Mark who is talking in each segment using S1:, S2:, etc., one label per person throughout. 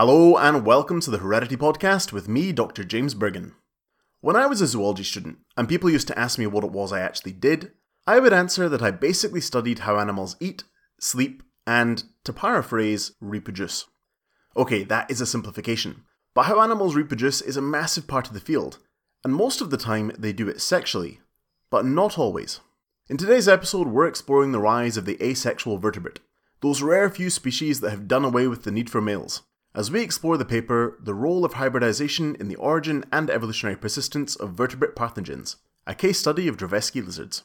S1: Hello and welcome to the Heredity Podcast with me, Dr. James Brigham. When I was a zoology student and people used to ask me what it was I actually did, I would answer that I basically studied how animals eat, sleep, and, to paraphrase, reproduce. Okay, that is a simplification, but how animals reproduce is a massive part of the field, and most of the time they do it sexually, but not always. In today's episode, we're exploring the rise of the asexual vertebrate, those rare few species that have done away with the need for males, as we explore the paper The Role of Hybridization in the Origin and Evolutionary Persistence of Vertebrate Parthogens, a case study of Darevskia lizards.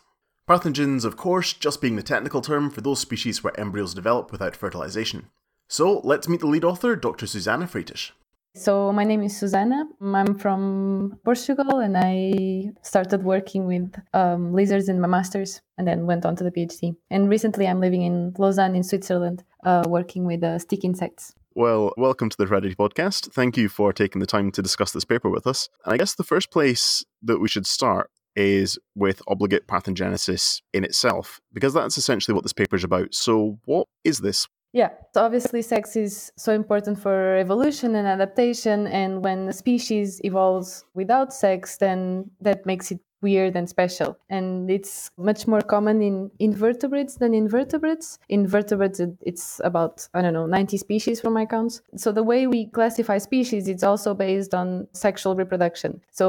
S1: Parthogens, of course, just being the technical term for those species where embryos develop without fertilization. So let's meet the lead author, Dr. Susana Freitas.
S2: So my name is Susana. I'm from Portugal, and I started working with um, lizards in my masters, and then went on to the PhD. And recently, I'm living in Lausanne, in Switzerland, uh, working with uh, stick insects.
S1: Well, welcome to the Heredity Podcast. Thank you for taking the time to discuss this paper with us. And I guess the first place that we should start is with obligate parthenogenesis in itself, because that's essentially what this paper is about. So, what is this?
S2: Yeah, so obviously, sex is so important for evolution and adaptation. And when a species evolves without sex, then that makes it weird and special. And it's much more common in invertebrates than in vertebrates. Invertebrates, it's about, I don't know, 90 species from my counts. So the way we classify species, it's also based on sexual reproduction. So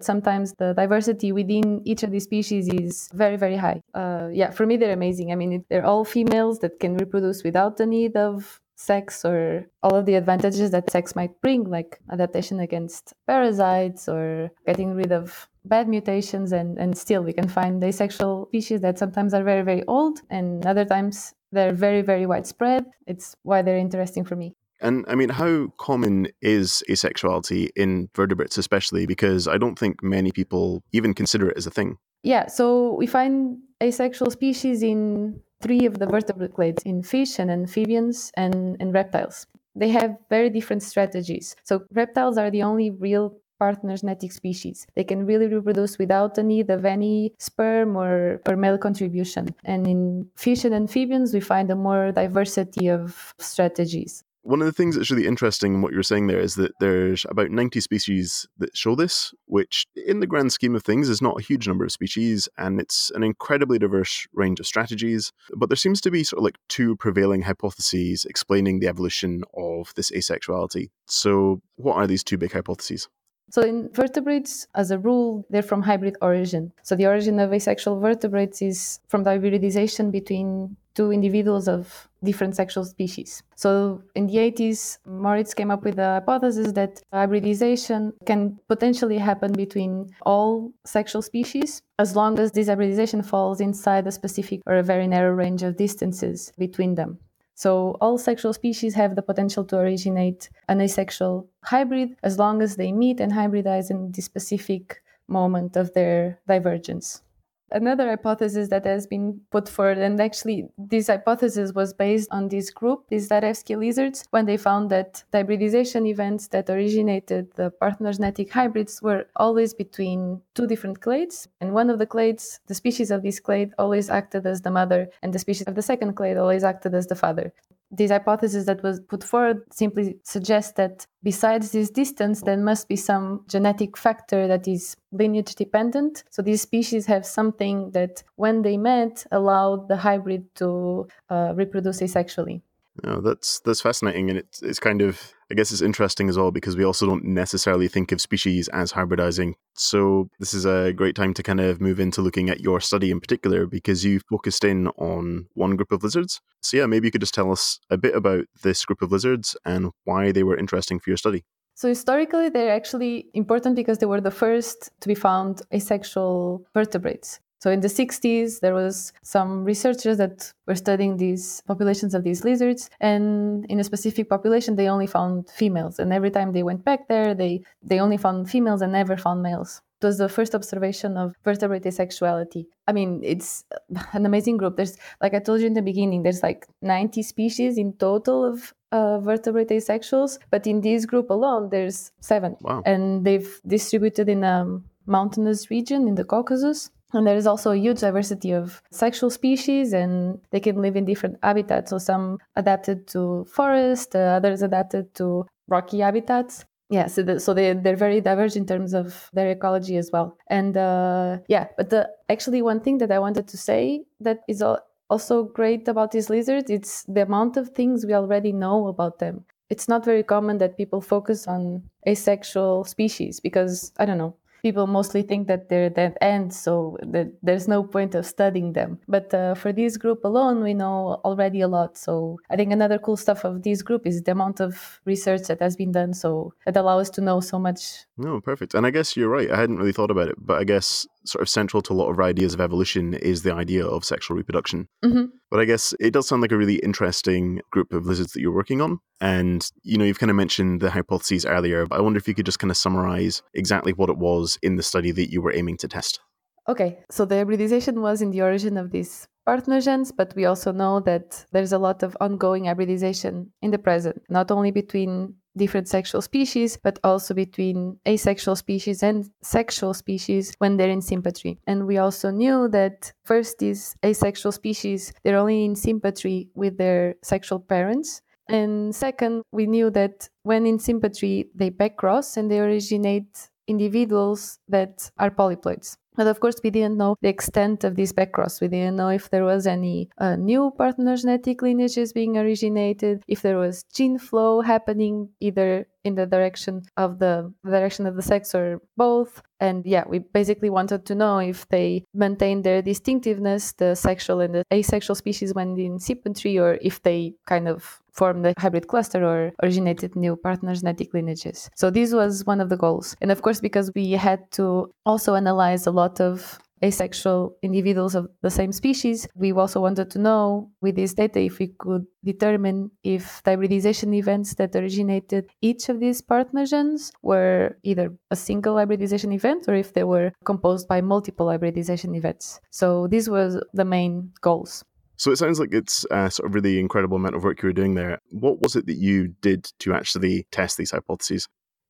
S2: sometimes the diversity within each of these species is very, very high. Uh, yeah, for me, they're amazing. I mean, they're all females that can reproduce without the need of sex or all of the advantages that sex might bring, like adaptation against parasites or getting rid of bad mutations. And, and still, we can find asexual species that sometimes are very, very old, and other times they're very, very widespread. It's why they're interesting for me.
S1: And I mean, how common is asexuality in vertebrates, especially? Because I don't think many people even consider it as a thing.
S2: Yeah, so we find asexual species in three of the vertebrate clades in fish and amphibians and, and reptiles. They have very different strategies. So, reptiles are the only real parthenogenetic species. They can really reproduce without the need of any sperm or, or male contribution. And in fish and amphibians, we find a more diversity of strategies.
S1: One of the things that's really interesting in what you're saying there is that there's about 90 species that show this, which in the grand scheme of things is not a huge number of species, and it's an incredibly diverse range of strategies. But there seems to be sort of like two prevailing hypotheses explaining the evolution of this asexuality. So, what are these two big hypotheses?
S2: So in vertebrates, as a rule, they're from hybrid origin. So the origin of asexual vertebrates is from the hybridization between two individuals of different sexual species. So in the 80s, Moritz came up with the hypothesis that hybridization can potentially happen between all sexual species as long as this hybridization falls inside a specific or a very narrow range of distances between them. So all sexual species have the potential to originate an asexual hybrid as long as they meet and hybridize in the specific moment of their divergence. Another hypothesis that has been put forward, and actually this hypothesis was based on this group, these Darevskia lizards, when they found that the hybridization events that originated the parthenogenetic hybrids were always between two different clades. And one of the clades, the species of this clade, always acted as the mother, and the species of the second clade always acted as the father this hypothesis that was put forward simply suggests that besides this distance, there must be some genetic factor that is lineage dependent. So these species have something that, when they met, allowed the hybrid to uh, reproduce asexually.
S1: That's that's fascinating, and it's it's kind of I guess it's interesting as well because we also don't necessarily think of species as hybridizing. So this is a great time to kind of move into looking at your study in particular because you focused in on one group of lizards. So yeah, maybe you could just tell us a bit about this group of lizards and why they were interesting for your study.
S2: So historically, they're actually important because they were the first to be found asexual vertebrates. So in the 60s, there was some researchers that were studying these populations of these lizards, and in a specific population, they only found females. And every time they went back there, they they only found females and never found males. It was the first observation of vertebrate asexuality. I mean, it's an amazing group. There's, like I told you in the beginning, there's like 90 species in total of uh, vertebrate asexuals, but in this group alone, there's seven.
S1: Wow.
S2: And they've distributed in a mountainous region in the Caucasus and there is also a huge diversity of sexual species, and they can live in different habitats. So some adapted to forest, uh, others adapted to rocky habitats. Yeah, so, the, so they, they're very diverse in terms of their ecology as well. And uh, yeah, but the actually one thing that I wanted to say that is also great about these lizards, it's the amount of things we already know about them. It's not very common that people focus on asexual species because, I don't know, people mostly think that they're dead ends, so that there's no point of studying them. But uh, for this group alone, we know already a lot. So I think another cool stuff of this group is the amount of research that has been done. So it allows us to know so much.
S1: No, perfect. And I guess you're right. I hadn't really thought about it, but I guess sort of central to a lot of ideas of evolution is the idea of sexual reproduction.
S2: Mm-hmm.
S1: But I guess it does sound like a really interesting group of lizards that you're working on. And, you know, you've kind of mentioned the hypotheses earlier, but I wonder if you could just kind of summarize exactly what it was in the study that you were aiming to test.
S2: Okay, so the hybridization was in the origin of these parthenogens, but we also know that there's a lot of ongoing hybridization in the present, not only between different sexual species, but also between asexual species and sexual species when they're in sympatry. And we also knew that first, these asexual species, they're only in sympatry with their sexual parents. And second, we knew that when in sympatry, they backcross and they originate individuals that are polyploids. But of course, we didn't know the extent of this backcross. We didn't know if there was any uh, new parthenogenetic lineages being originated, if there was gene flow happening either in the direction of the, direction of the sex or both. And yeah, we basically wanted to know if they maintain their distinctiveness, the sexual and the asexual species when in sympatry, or if they kind of formed a hybrid cluster or originated new parthenogenetic lineages. So this was one of the goals. And of course, because we had to also analyze a lot of asexual individuals of the same species, we also wanted to know with this data if we could determine if the hybridization events that originated each of these parthenogens were either a single hybridization event or if they were composed by multiple hybridization events. So these were the main goals.
S1: So it sounds like it's a sort of really incredible amount of work you were doing there. What was it that you did to actually test these hypotheses?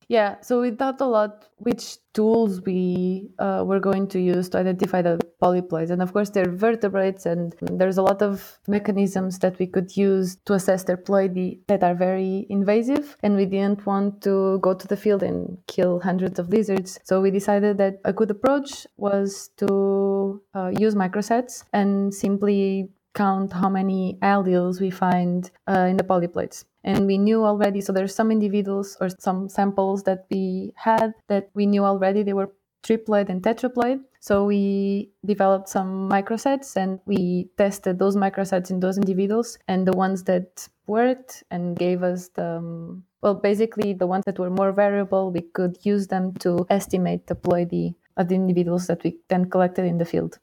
S2: Yeah, so we thought a lot which tools we uh, were going to use to identify the polyploids. And of course, they're vertebrates, and there's a lot of mechanisms that we could use to assess their ploidy that are very invasive. And we didn't want to go to the field and kill hundreds of lizards. So we decided that a good approach was to uh, use microsats and simply count how many alleles we find uh, in the polyploids. And we knew already, so there's some individuals or some samples that we had that we knew already they were triploid and tetraploid. So we developed some microsats and we tested those microsats in those individuals and the ones that worked and gave us the um, well basically the ones that were more variable we could use them to estimate the ploidy of the individuals that we then collected in the field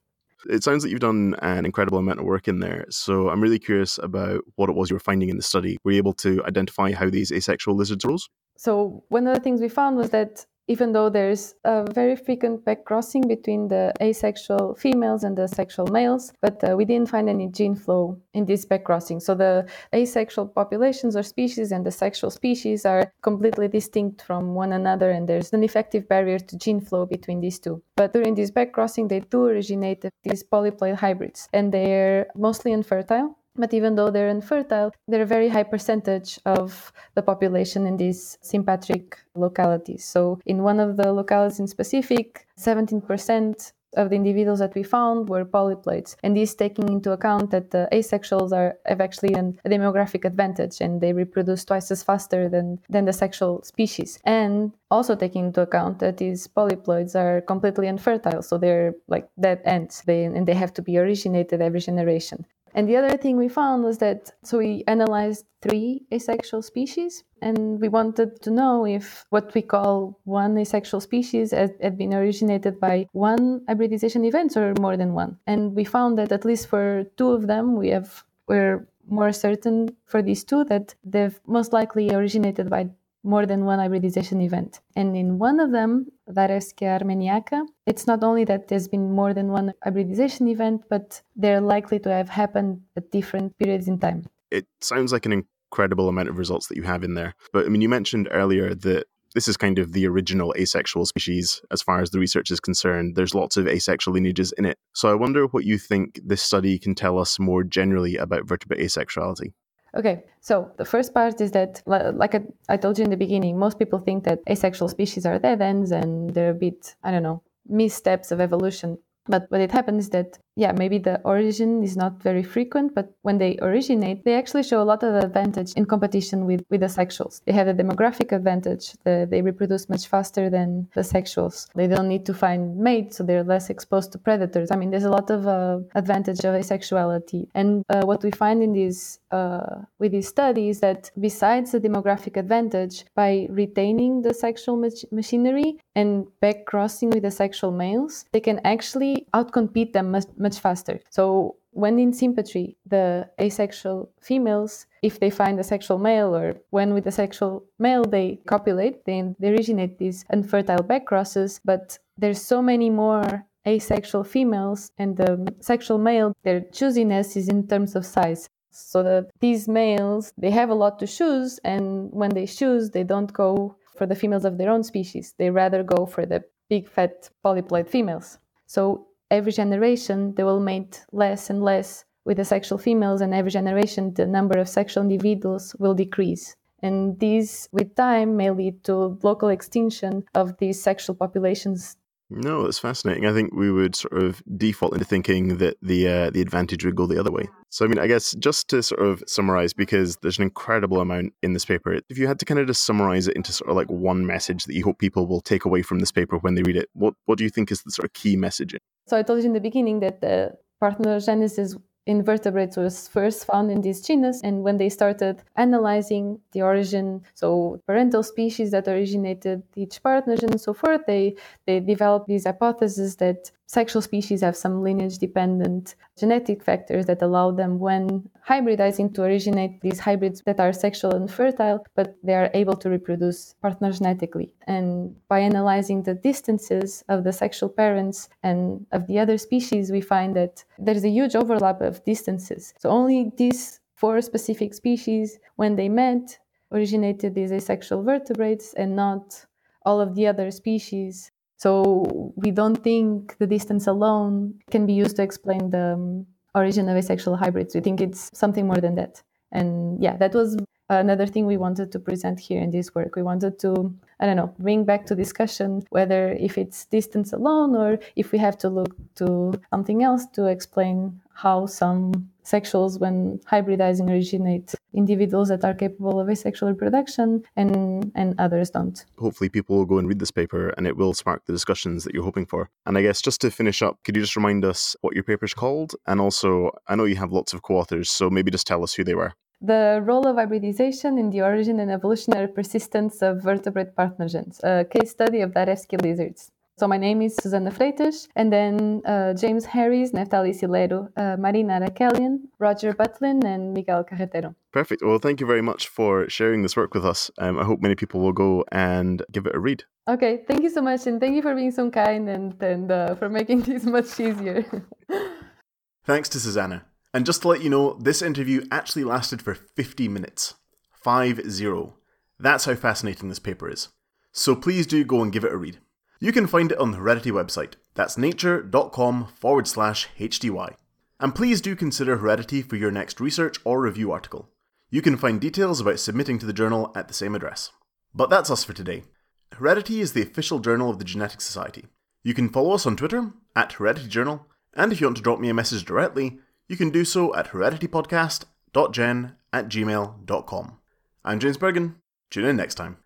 S1: it sounds like you've done an incredible amount of work in there. So I'm really curious about what it was you were finding in the study. Were you able to identify how these asexual lizards rose?
S2: So one of the things we found was that even though there's a very frequent back crossing between the asexual females and the sexual males, but uh, we didn't find any gene flow in this back crossing. So the asexual populations or species and the sexual species are completely distinct from one another, and there's an effective barrier to gene flow between these two. But during this back crossing, they do originate these polyploid hybrids, and they're mostly infertile but even though they're infertile, they're a very high percentage of the population in these sympatric localities. So, in one of the localities in specific, 17% of the individuals that we found were polyploids. And this taking into account that the asexuals are have actually an, a demographic advantage and they reproduce twice as faster than, than the sexual species. And also taking into account that these polyploids are completely infertile, so they're like dead ends, they, and they have to be originated every generation. And the other thing we found was that so we analyzed three asexual species and we wanted to know if what we call one asexual species had, had been originated by one hybridization event or more than one. And we found that at least for two of them we have we're more certain for these two that they've most likely originated by more than one hybridization event. And in one of them, Darevskia armeniaca, it's not only that there's been more than one hybridization event, but they're likely to have happened at different periods in time.
S1: It sounds like an incredible amount of results that you have in there. But I mean, you mentioned earlier that this is kind of the original asexual species as far as the research is concerned. There's lots of asexual lineages in it. So I wonder what you think this study can tell us more generally about vertebrate asexuality.
S2: Okay, so the first part is that, like I told you in the beginning, most people think that asexual species are dead ends and they're a bit, I don't know, missteps of evolution. But what it happens is that, yeah, maybe the origin is not very frequent, but when they originate, they actually show a lot of advantage in competition with, with the sexuals. They have a demographic advantage. The, they reproduce much faster than the sexuals. They don't need to find mates, so they're less exposed to predators. I mean, there's a lot of uh, advantage of asexuality. And uh, what we find in these uh, with these studies that besides the demographic advantage, by retaining the sexual mach- machinery and back crossing with the sexual males, they can actually outcompete them much, faster. So when in sympatry, the asexual females, if they find a sexual male or when with a sexual male they copulate, then they originate these unfertile back crosses, but there's so many more asexual females and the sexual male, their choosiness is in terms of size. So that these males they have a lot to choose and when they choose they don't go for the females of their own species. They rather go for the big fat polyploid females. So every generation they will mate less and less with the sexual females and every generation the number of sexual individuals will decrease. And these with time may lead to local extinction of these sexual populations
S1: no, that's fascinating. I think we would sort of default into thinking that the uh, the advantage would go the other way. So, I mean, I guess just to sort of summarize, because there's an incredible amount in this paper. If you had to kind of just summarize it into sort of like one message that you hope people will take away from this paper when they read it, what what do you think is the sort of key message?
S2: So, I told you in the beginning that the parthenogenesis in vertebrates was first found in this genus and when they started analyzing the origin so parental species that originated each partner and so forth they they developed these hypotheses that sexual species have some lineage dependent genetic factors that allow them when hybridizing to originate these hybrids that are sexual and fertile but they are able to reproduce parthenogenetically and by analyzing the distances of the sexual parents and of the other species we find that there's a huge overlap of distances so only these four specific species when they met originated these asexual vertebrates and not all of the other species so we don't think the distance alone can be used to explain the um, origin of asexual hybrids. We think it's something more than that. And yeah, that was another thing we wanted to present here in this work. We wanted to, I don't know, bring back to discussion whether if it's distance alone or if we have to look to something else to explain how some sexuals, when hybridizing, originate individuals that are capable of asexual reproduction and, and others don't.
S1: Hopefully, people will go and read this paper and it will spark the discussions that you're hoping for. And I guess just to finish up, could you just remind us what your paper's called? And also, I know you have lots of co authors, so maybe just tell us who they were.
S2: The role of hybridization in the origin and evolutionary persistence of vertebrate parthenogens, a case study of Darevskia lizards. So my name is Susana Freitas, and then uh, James Harris, Neftali Sillero, uh, Marine Arakelyan, Roger Butlin, and Miguel Carretero.
S1: Perfect. Well, thank you very much for sharing this work with us. Um, I hope many people will go and give it a read.
S2: Okay, thank you so much, and thank you for being so kind and, and uh, for making this much easier.
S1: Thanks to Susana. And just to let you know, this interview actually lasted for 50 minutes. 5 0. That's how fascinating this paper is. So please do go and give it a read. You can find it on the Heredity website. That's nature.com forward slash HDY. And please do consider Heredity for your next research or review article. You can find details about submitting to the journal at the same address. But that's us for today. Heredity is the official journal of the Genetic Society. You can follow us on Twitter at Heredity Journal, and if you want to drop me a message directly, you can do so at hereditypodcast.gen at gmail.com. I'm James Bergen. Tune in next time.